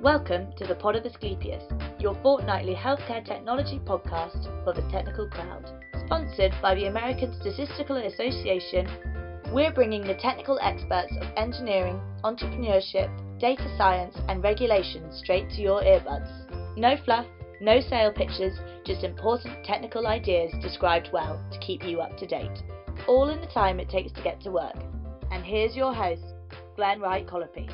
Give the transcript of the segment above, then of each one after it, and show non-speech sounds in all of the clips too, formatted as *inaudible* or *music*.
Welcome to the Pod of Asclepius, your fortnightly healthcare technology podcast for the technical crowd. Sponsored by the American Statistical Association, we're bringing the technical experts of engineering, entrepreneurship, data science, and regulation straight to your earbuds. No fluff, no sale pitches, just important technical ideas described well to keep you up to date. All in the time it takes to get to work. And here's your host, Glenn Wright Colopy.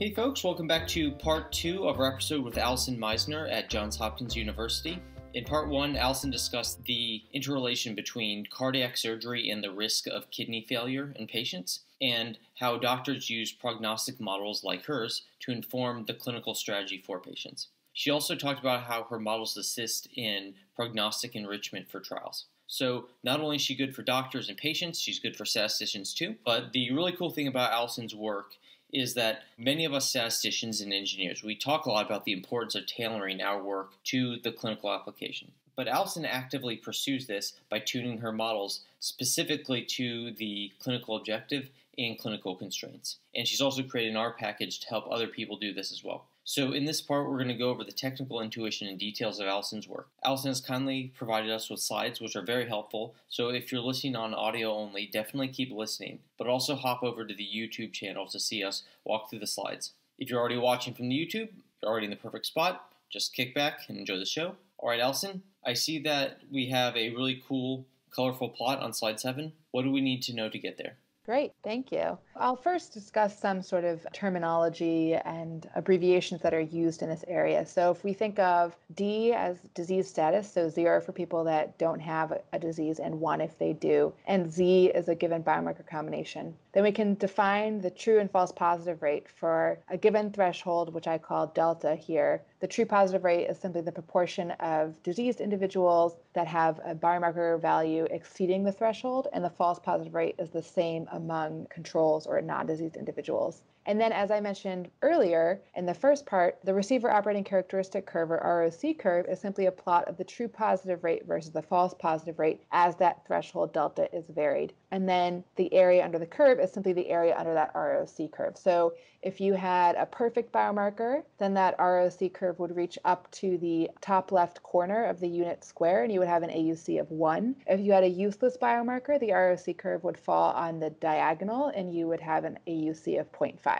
Hey folks, welcome back to part two of our episode with Allison Meisner at Johns Hopkins University. In part one, Allison discussed the interrelation between cardiac surgery and the risk of kidney failure in patients, and how doctors use prognostic models like hers to inform the clinical strategy for patients. She also talked about how her models assist in prognostic enrichment for trials. So not only is she good for doctors and patients, she's good for statisticians too. But the really cool thing about Allison's work is that many of us statisticians and engineers, we talk a lot about the importance of tailoring our work to the clinical application. But Allison actively pursues this by tuning her models specifically to the clinical objective and clinical constraints. And she's also created an R package to help other people do this as well. So in this part, we're going to go over the technical intuition and details of Allison's work. Allison has kindly provided us with slides, which are very helpful. So if you're listening on audio only, definitely keep listening, but also hop over to the YouTube channel to see us walk through the slides. If you're already watching from the YouTube, you're already in the perfect spot. Just kick back and enjoy the show. All right, Allison, I see that we have a really cool, colorful plot on slide seven. What do we need to know to get there? Great, thank you. I'll first discuss some sort of terminology and abbreviations that are used in this area. So, if we think of D as disease status, so zero for people that don't have a disease and one if they do, and Z is a given biomarker combination, then we can define the true and false positive rate for a given threshold, which I call delta here. The true positive rate is simply the proportion of diseased individuals that have a biomarker value exceeding the threshold, and the false positive rate is the same among controls or non diseased individuals. And then, as I mentioned earlier in the first part, the receiver operating characteristic curve or ROC curve is simply a plot of the true positive rate versus the false positive rate as that threshold delta is varied. And then the area under the curve is simply the area under that ROC curve. So if you had a perfect biomarker, then that ROC curve would reach up to the top left corner of the unit square and you would have an AUC of 1. If you had a useless biomarker, the ROC curve would fall on the diagonal and you would have an AUC of 0.5.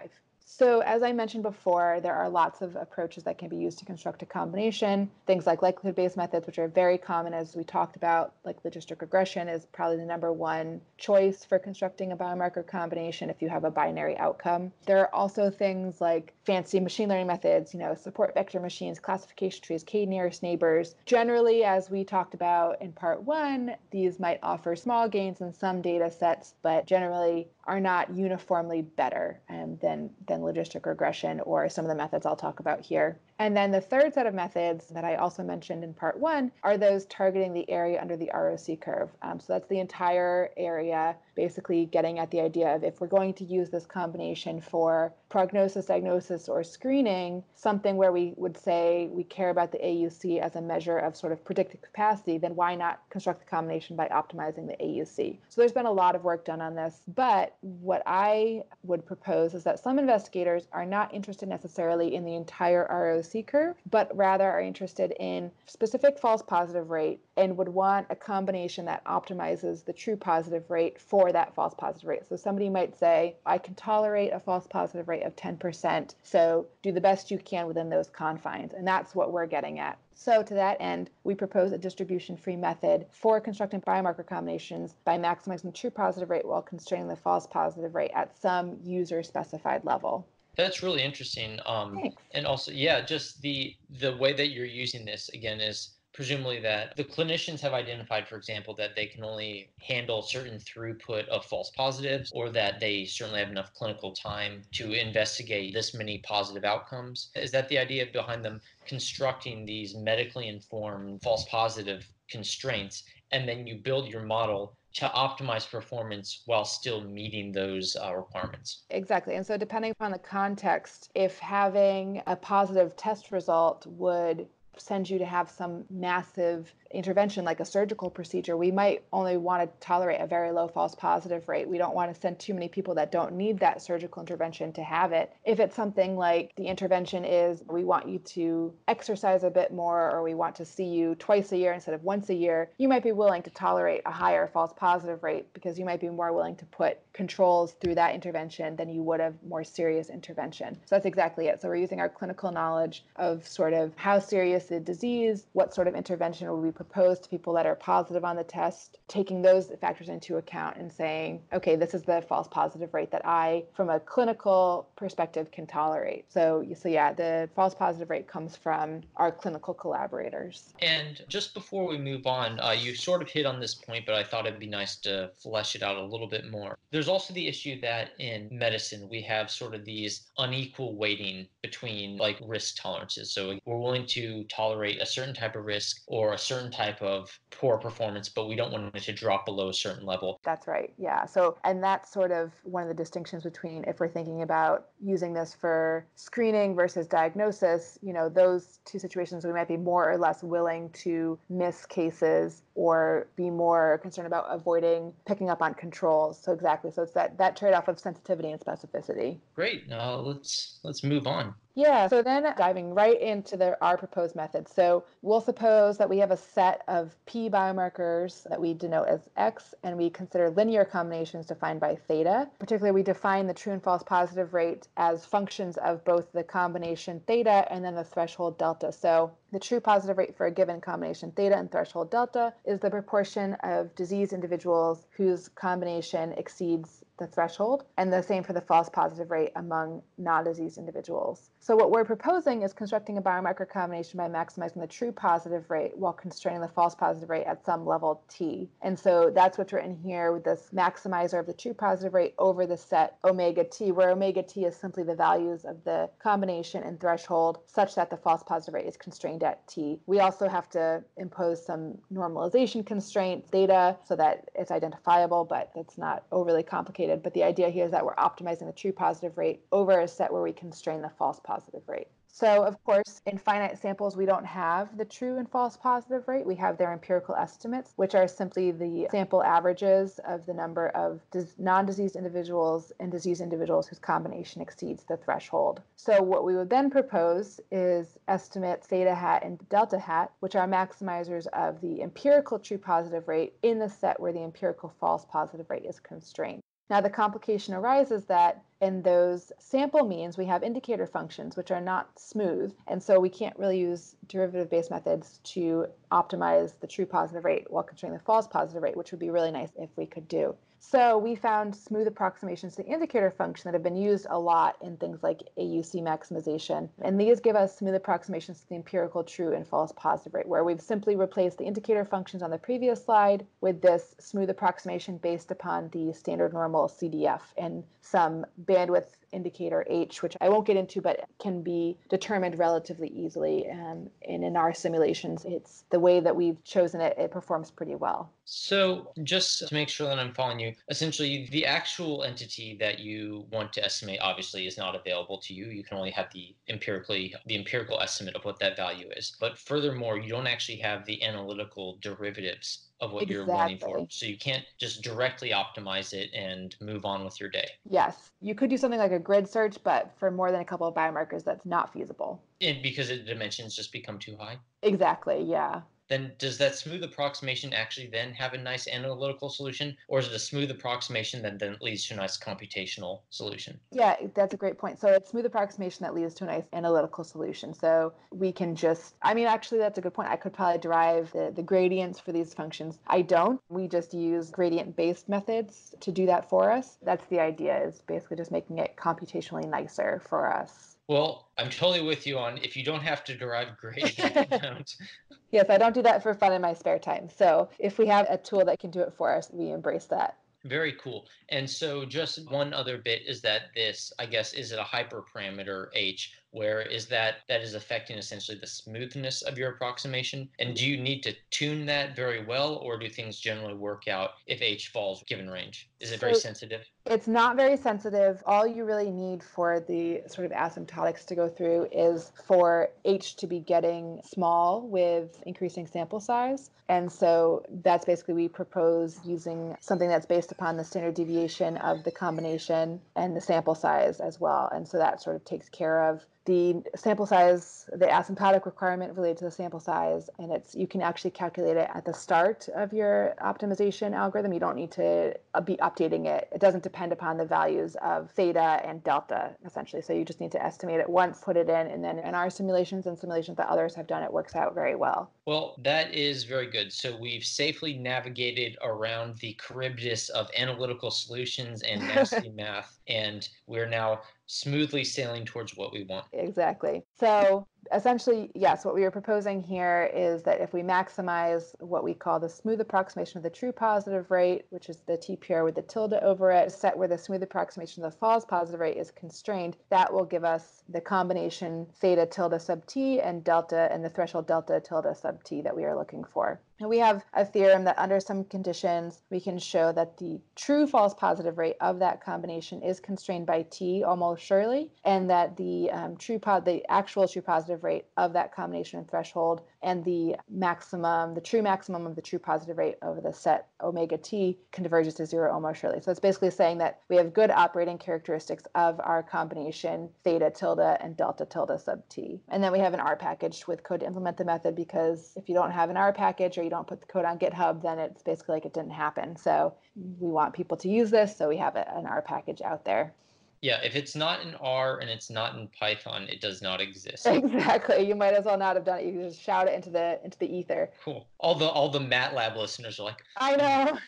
So, as I mentioned before, there are lots of approaches that can be used to construct a combination. Things like likelihood based methods, which are very common, as we talked about, like logistic regression, is probably the number one choice for constructing a biomarker combination if you have a binary outcome. There are also things like fancy machine learning methods, you know, support vector machines, classification trees, k nearest neighbors. Generally, as we talked about in part one, these might offer small gains in some data sets, but generally are not uniformly better um, than, than logistic regression or some of the methods I'll talk about here. And then the third set of methods that I also mentioned in part one are those targeting the area under the ROC curve. Um, so that's the entire area, basically getting at the idea of if we're going to use this combination for prognosis, diagnosis, or screening, something where we would say we care about the AUC as a measure of sort of predictive capacity, then why not construct the combination by optimizing the AUC? So there's been a lot of work done on this, but what I would propose is that some investigators are not interested necessarily in the entire ROC curve, but rather are interested in specific false positive rate and would want a combination that optimizes the true positive rate for that false positive rate. So somebody might say, I can tolerate a false positive rate of 10%, so do the best you can within those confines. And that's what we're getting at. So, to that end, we propose a distribution free method for constructing biomarker combinations by maximizing true positive rate while constraining the false positive rate at some user specified level. That's really interesting. Um, and also, yeah, just the the way that you're using this again is presumably that the clinicians have identified, for example, that they can only handle certain throughput of false positives, or that they certainly have enough clinical time to investigate this many positive outcomes. Is that the idea behind them constructing these medically informed false positive constraints? And then you build your model to optimize performance while still meeting those uh, requirements. Exactly. And so, depending upon the context, if having a positive test result would send you to have some massive intervention like a surgical procedure, we might only want to tolerate a very low false positive rate. We don't want to send too many people that don't need that surgical intervention to have it. If it's something like the intervention is we want you to exercise a bit more or we want to see you twice a year instead of once a year, you might be willing to tolerate a higher false positive rate because you might be more willing to put controls through that intervention than you would have more serious intervention. So that's exactly it. So we're using our clinical knowledge of sort of how serious disease, what sort of intervention will we propose to people that are positive on the test, taking those factors into account and saying, okay, this is the false positive rate that I, from a clinical perspective, can tolerate. So, so yeah, the false positive rate comes from our clinical collaborators. And just before we move on, uh, you sort of hit on this point, but I thought it'd be nice to flesh it out a little bit more. There's also the issue that in medicine, we have sort of these unequal weighting between like risk tolerances. So we're willing to tolerate a certain type of risk or a certain type of poor performance, but we don't want it to drop below a certain level. That's right. Yeah. So, and that's sort of one of the distinctions between if we're thinking about using this for screening versus diagnosis, you know, those two situations we might be more or less willing to miss cases or be more concerned about avoiding picking up on controls. So exactly. So it's that that trade-off of sensitivity and specificity. Great. Now let's let's move on. Yeah, so then diving right into the, our proposed method. So we'll suppose that we have a set of P biomarkers that we denote as X, and we consider linear combinations defined by theta. Particularly, we define the true and false positive rate as functions of both the combination theta and then the threshold delta. So the true positive rate for a given combination theta and threshold delta is the proportion of diseased individuals whose combination exceeds the threshold, and the same for the false positive rate among non diseased individuals. So, what we're proposing is constructing a biomarker combination by maximizing the true positive rate while constraining the false positive rate at some level t. And so that's what's written here with this maximizer of the true positive rate over the set omega t, where omega t is simply the values of the combination and threshold such that the false positive rate is constrained at t. We also have to impose some normalization constraints, data so that it's identifiable, but it's not overly complicated but the idea here is that we're optimizing the true positive rate over a set where we constrain the false positive rate. So, of course, in finite samples, we don't have the true and false positive rate. We have their empirical estimates, which are simply the sample averages of the number of non diseased individuals and diseased individuals whose combination exceeds the threshold. So, what we would then propose is estimates theta hat and delta hat, which are maximizers of the empirical true positive rate in the set where the empirical false positive rate is constrained. Now, the complication arises that in those sample means, we have indicator functions which are not smooth. And so we can't really use derivative based methods to optimize the true positive rate while constraining the false positive rate, which would be really nice if we could do. So we found smooth approximations to the indicator function that have been used a lot in things like AUC maximization. And these give us smooth approximations to the empirical true and false positive rate, where we've simply replaced the indicator functions on the previous slide with this smooth approximation based upon the standard normal CDF and some bandwidth indicator H, which I won't get into, but can be determined relatively easily. And, and in our simulations, it's the way that we've chosen it, it performs pretty well. So, just to make sure that I'm following you, essentially, the actual entity that you want to estimate obviously is not available to you. You can only have the empirically the empirical estimate of what that value is. But furthermore, you don't actually have the analytical derivatives of what exactly. you're wanting for. So you can't just directly optimize it and move on with your day. Yes. You could do something like a grid search, but for more than a couple of biomarkers, that's not feasible. And because the dimensions just become too high? Exactly. Yeah then does that smooth approximation actually then have a nice analytical solution or is it a smooth approximation that then leads to a nice computational solution? Yeah that's a great point. So it's smooth approximation that leads to a nice analytical solution. So we can just i mean actually that's a good point. I could probably derive the, the gradients for these functions. I don't. We just use gradient based methods to do that for us. That's the idea is basically just making it computationally nicer for us well, I'm totally with you on if you don't have to derive grades, *laughs* yes, I don't do that for fun in my spare time. So if we have a tool that can do it for us, we embrace that. Very cool. And so just one other bit is that this, I guess, is it a hyperparameter H where is that that is affecting essentially the smoothness of your approximation? And do you need to tune that very well, or do things generally work out if h falls given range? Is it very so sensitive? It's not very sensitive. All you really need for the sort of asymptotics to go through is for h to be getting small with increasing sample size. And so that's basically we propose using something that's based upon the standard deviation of the combination and the sample size as well. And so that sort of takes care of the sample size, the asymptotic requirement related to the sample size, and it's you can actually calculate it at the start of your optimization algorithm. You don't need to uh, be updating it. It doesn't depend upon the values of theta and delta essentially. So you just need to estimate it once, put it in, and then in our simulations and simulations that others have done, it works out very well. Well, that is very good. So we've safely navigated around the Charybdis of analytical solutions and *laughs* nasty math, and we're now smoothly sailing towards what we want. Exactly. So essentially, yes, what we are proposing here is that if we maximize what we call the smooth approximation of the true positive rate, which is the TPR with the tilde over it, set where the smooth approximation of the false positive rate is constrained, that will give us the combination theta tilde sub t and delta and the threshold delta tilde sub t that we are looking for. And we have a theorem that under some conditions, we can show that the true false positive rate of that combination is constrained by t almost surely, and that the um, true po- the actual true positive rate of that combination threshold and the maximum, the true maximum of the true positive rate over the set omega t converges to zero almost surely. So it's basically saying that we have good operating characteristics of our combination theta tilde and delta tilde sub t. And then we have an R package with code to implement the method because if you don't have an R package or you don't put the code on GitHub, then it's basically like it didn't happen. So we want people to use this, so we have an R package out there. Yeah, if it's not in R and it's not in Python, it does not *laughs* exist. Exactly. You might as well not have done it. You can just shout it into the into the ether. Cool. All the all the MATLAB listeners are like, I know.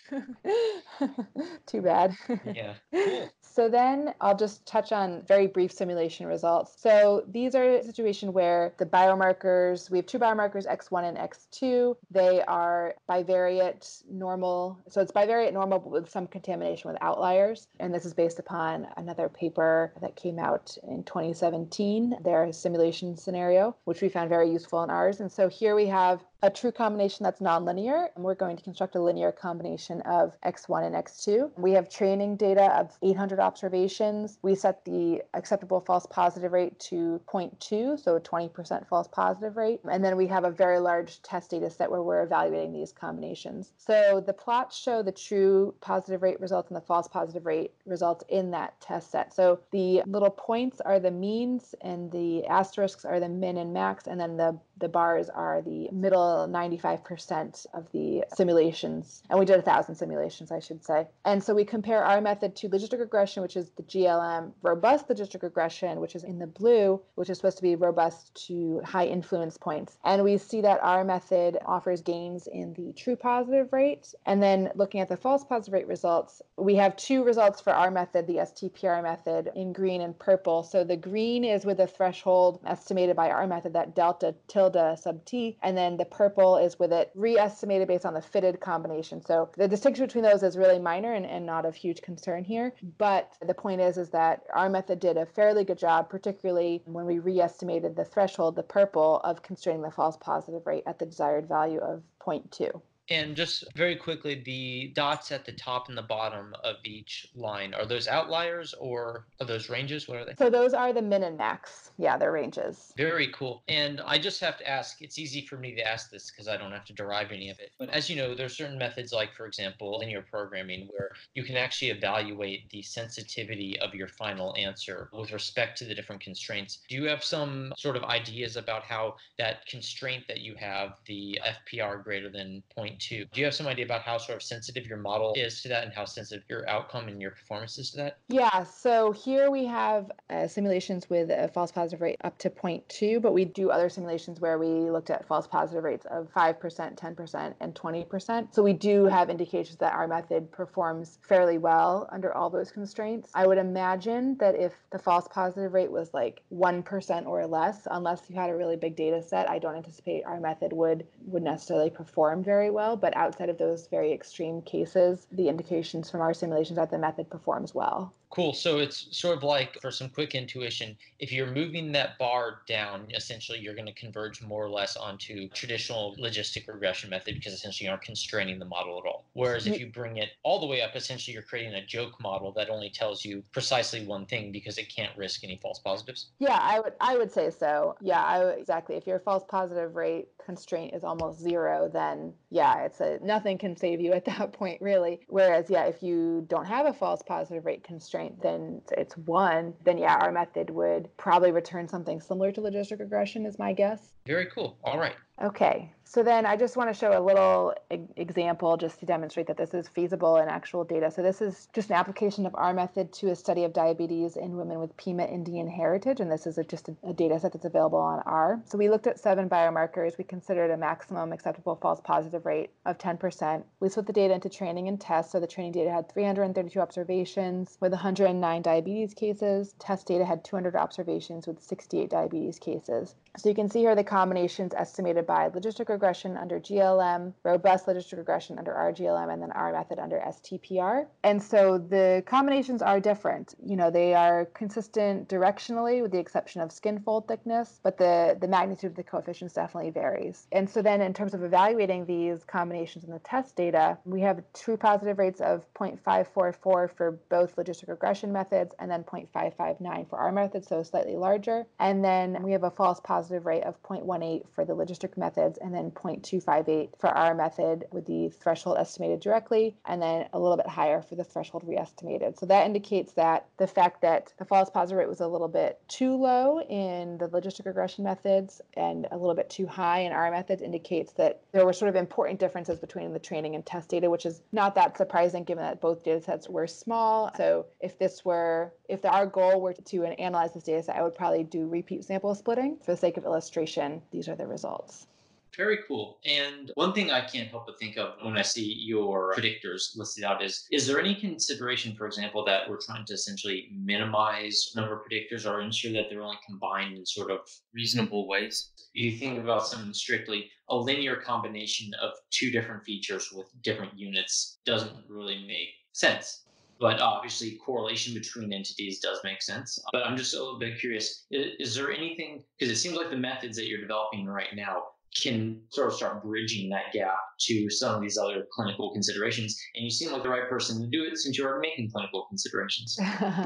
*laughs* Too bad. *laughs* Yeah. Cool. So then I'll just touch on very brief simulation results. So these are a situation where the biomarkers, we have two biomarkers, X1 and X2. They are bivariate normal. So it's bivariate normal, but with some contamination with outliers. And this is based upon another paper that came out in 2017, their simulation scenario, which we found very useful in ours. And so here we have a true combination that's nonlinear, and we're going to construct a linear combination of x1 and x2. We have training data of 800 observations. We set the acceptable false positive rate to 0.2, so a 20% false positive rate. And then we have a very large test data set where we're evaluating these combinations. So the plots show the true positive rate results and the false positive rate results in that test set. So the little points are the means, and the asterisks are the min and max, and then the, the bars are the middle 95% of the simulations, and we did a thousand simulations, I should say. And so we compare our method to logistic regression, which is the GLM, robust logistic regression, which is in the blue, which is supposed to be robust to high influence points. And we see that our method offers gains in the true positive rate. And then looking at the false positive rate results, we have two results for our method, the STPR method, in green and purple. So the green is with a threshold estimated by our method, that delta tilde sub t, and then the purple is with it re-estimated based on the fitted combination. So the distinction between those is really minor and, and not of huge concern here. But the point is, is that our method did a fairly good job, particularly when we re-estimated the threshold, the purple, of constraining the false positive rate at the desired value of 0.2. And just very quickly, the dots at the top and the bottom of each line, are those outliers or are those ranges? What are they? So those are the min and max. Yeah, they're ranges. Very cool. And I just have to ask, it's easy for me to ask this because I don't have to derive any of it. But as you know, there's certain methods like, for example, linear programming where you can actually evaluate the sensitivity of your final answer with respect to the different constraints. Do you have some sort of ideas about how that constraint that you have, the FPR greater than 0 do you have some idea about how sort of sensitive your model is to that and how sensitive your outcome and your performance is to that? Yeah, so here we have uh, simulations with a false positive rate up to 0.2, but we do other simulations where we looked at false positive rates of 5%, 10%, and 20%. So we do have indications that our method performs fairly well under all those constraints. I would imagine that if the false positive rate was like 1% or less, unless you had a really big data set, I don't anticipate our method would would necessarily perform very well well, but outside of those very extreme cases, the indications from our simulations that the method performs well. Cool. So it's sort of like for some quick intuition, if you're moving that bar down, essentially you're going to converge more or less onto traditional logistic regression method because essentially you aren't constraining the model at all. Whereas if mm-hmm. you bring it all the way up, essentially you're creating a joke model that only tells you precisely one thing because it can't risk any false positives. Yeah, I would I would say so. Yeah, I exactly. If your false positive rate constraint is almost zero, then yeah, it's a nothing can save you at that *laughs* point really. Whereas yeah, if you don't have a false positive rate constraint constraint, then it's one, then yeah, our method would probably return something similar to logistic regression, is my guess. Very cool. All right. Okay, so then I just want to show a little e- example just to demonstrate that this is feasible in actual data. So this is just an application of our method to a study of diabetes in women with Pima Indian heritage, and this is a, just a, a data set that's available on R. So we looked at seven biomarkers. We considered a maximum acceptable false positive rate of 10%. We split the data into training and test. So the training data had 332 observations with 109 diabetes cases. Test data had 200 observations with 68 diabetes cases. So you can see here the combinations estimated by logistic regression under GLM, robust logistic regression under RGLM, and then our method under STPR. And so the combinations are different. You know, they are consistent directionally with the exception of skin fold thickness, but the, the magnitude of the coefficients definitely varies. And so then in terms of evaluating these combinations in the test data, we have true positive rates of 0.544 for both logistic regression methods and then 0.559 for our method, so slightly larger. And then we have a false positive rate of 0.18 for the logistic methods and then 0.258 for our method with the threshold estimated directly and then a little bit higher for the threshold re-estimated. So that indicates that the fact that the false positive rate was a little bit too low in the logistic regression methods and a little bit too high in our methods indicates that there were sort of important differences between the training and test data, which is not that surprising given that both data sets were small. So if this were, if our goal were to analyze this data set, I would probably do repeat sample splitting. For the sake of illustration, these are the results. Very cool. And one thing I can't help but think of when I see your predictors listed out is is there any consideration, for example, that we're trying to essentially minimize number of predictors or ensure that they're only combined in sort of reasonable ways? You think about something strictly a linear combination of two different features with different units doesn't really make sense but obviously correlation between entities does make sense. But I'm just a little bit curious: is, is there anything? Because it seems like the methods that you're developing right now can sort of start bridging that gap to some of these other clinical considerations. And you seem like the right person to do it since you're making clinical considerations.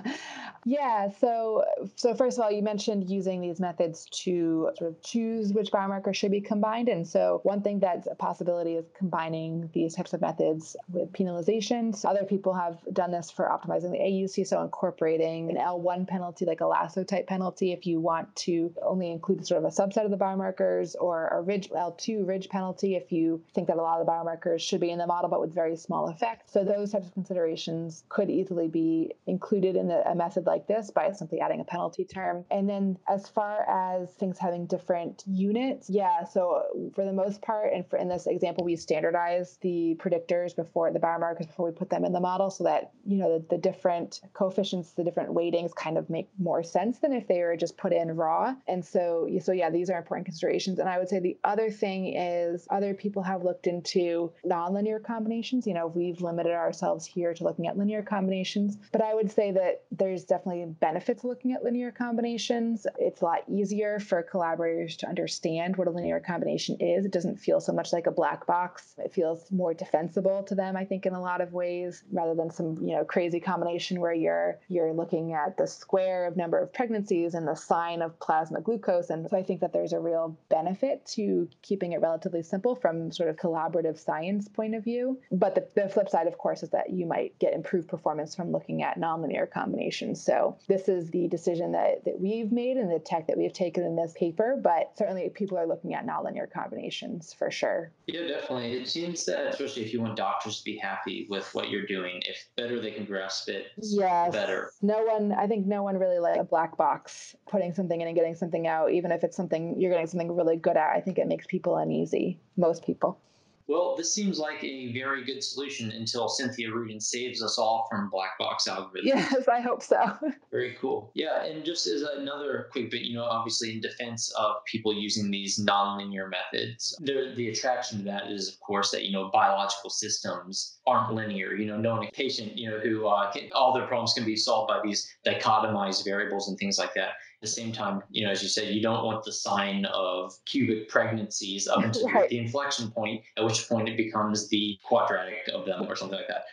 *laughs* yeah. So, so first of all, you mentioned using these methods to sort of choose which biomarkers should be combined. And so, one thing that's a possibility is combining these types of methods with penalization. So other people have done this for optimizing the AUC, so incorporating an L1 penalty, like a lasso type penalty, if you want to only include sort of a subset of the biomarkers, or a ridge L2 ridge penalty if you think that a lot of the biomarkers should be in the model but with very small effect. So those types of considerations could easily be included in the, a method like this by simply adding a penalty term. And then as far as things having different units, yeah, so for the most part, and for in this example, we standardize the predictors before the biomarkers before we put them in the model so that, you know, the, the different coefficients, the different weightings kind of make more sense than if they were just put in raw. And so, so yeah, these are important considerations. And I would say the other thing is other people have looked into nonlinear combinations. You know, we've limited ourselves here to looking at linear combinations, but I would say that there's definitely benefits looking at linear combinations. It's a lot easier for collaborators to understand what a linear combination is. It doesn't feel so much like a black box. It feels more defensible to them, I think, in a lot of ways, rather than some, you know, crazy combination where you're you're looking at the square of number of pregnancies and the sine of plasma glucose. And so I think that there's a real benefit to keeping it relatively simple from sort of collaborative science point of view. But the, the flip side, of course, is that you might get improved performance from looking at nonlinear combinations. So this is the decision that, that we've made and the tech that we've taken in this paper, but certainly people are looking at nonlinear combinations for sure. Yeah, definitely. It seems that especially if you want doctors to be happy with what you're doing, if better they can grasp it, yes. better. No one, I think no one really likes a black box, putting something in and getting something out, even if it's something you're getting something really good at. I think it makes people uneasy, most people. Well, this seems like a very good solution until Cynthia Rudin saves us all from black box algorithms. Yes, I hope so. *laughs* very cool. Yeah, and just as another quick bit, you know, obviously in defense of people using these nonlinear methods, the attraction to that is, of course, that, you know, biological systems aren't linear. You know, knowing a patient, you know, who uh, can, all their problems can be solved by these dichotomized variables and things like that the same time, you know, as you said, you don't want the sine of cubic pregnancies up *laughs* until right. the inflection point, at which point it becomes the quadratic of them or something like that.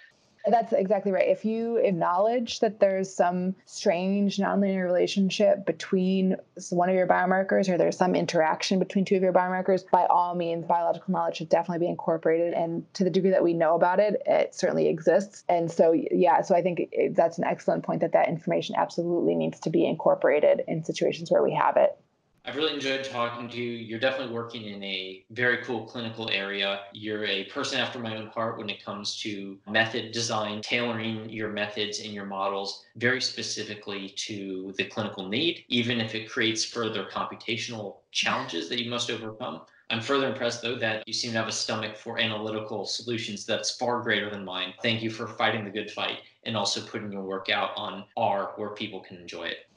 That's exactly right. If you acknowledge that there's some strange nonlinear relationship between one of your biomarkers or there's some interaction between two of your biomarkers, by all means, biological knowledge should definitely be incorporated. And to the degree that we know about it, it certainly exists. And so, yeah, so I think that's an excellent point that that information absolutely needs to be incorporated in situations where we have it. I've really enjoyed talking to you. You're definitely working in a very cool clinical area. You're a person after my own heart when it comes to method design, tailoring your methods and your models very specifically to the clinical need, even if it creates further computational challenges that you must overcome. I'm further impressed, though, that you seem to have a stomach for analytical solutions that's far greater than mine. Thank you for fighting the good fight and also putting your work out on R where people can enjoy it.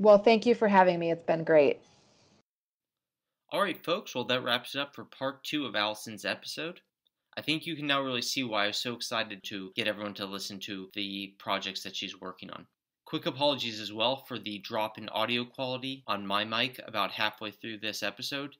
Well, thank you for having me. It's been great. All right, folks, well, that wraps it up for part two of Allison's episode. I think you can now really see why I was so excited to get everyone to listen to the projects that she's working on. Quick apologies as well for the drop in audio quality on my mic about halfway through this episode.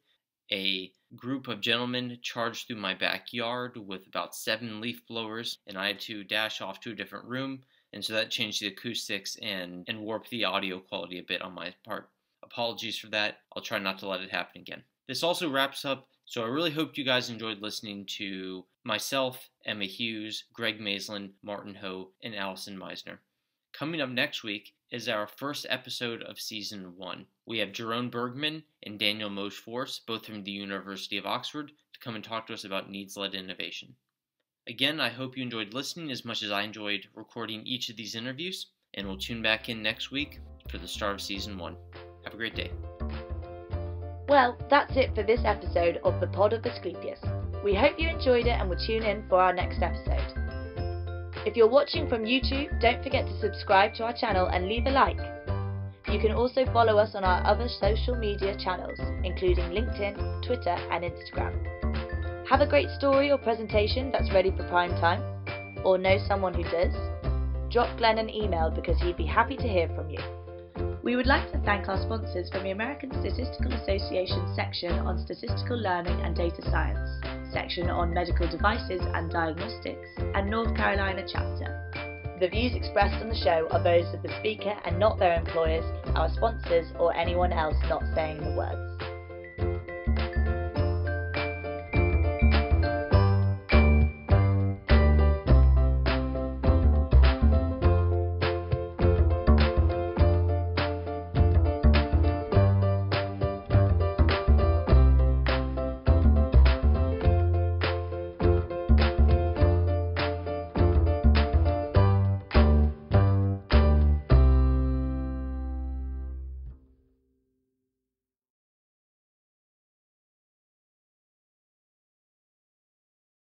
A group of gentlemen charged through my backyard with about seven leaf blowers, and I had to dash off to a different room, and so that changed the acoustics and, and warped the audio quality a bit on my part. Apologies for that. I'll try not to let it happen again. This also wraps up. So I really hope you guys enjoyed listening to myself, Emma Hughes, Greg Maislin, Martin Ho, and Allison Meisner. Coming up next week is our first episode of season one. We have Jeroen Bergmann and Daniel Moshforce, both from the University of Oxford, to come and talk to us about needs led innovation. Again, I hope you enjoyed listening as much as I enjoyed recording each of these interviews, and we'll tune back in next week for the start of season one. Have a great day. Well, that's it for this episode of the Pod of Asclepius. We hope you enjoyed it and will tune in for our next episode. If you're watching from YouTube, don't forget to subscribe to our channel and leave a like. You can also follow us on our other social media channels, including LinkedIn, Twitter, and Instagram. Have a great story or presentation that's ready for prime time? Or know someone who does? Drop Glenn an email because he'd be happy to hear from you. We would like to thank our sponsors from the American Statistical Association section on Statistical Learning and Data Science, section on Medical Devices and Diagnostics, and North Carolina chapter. The views expressed on the show are those of the speaker and not their employers, our sponsors, or anyone else not saying the words.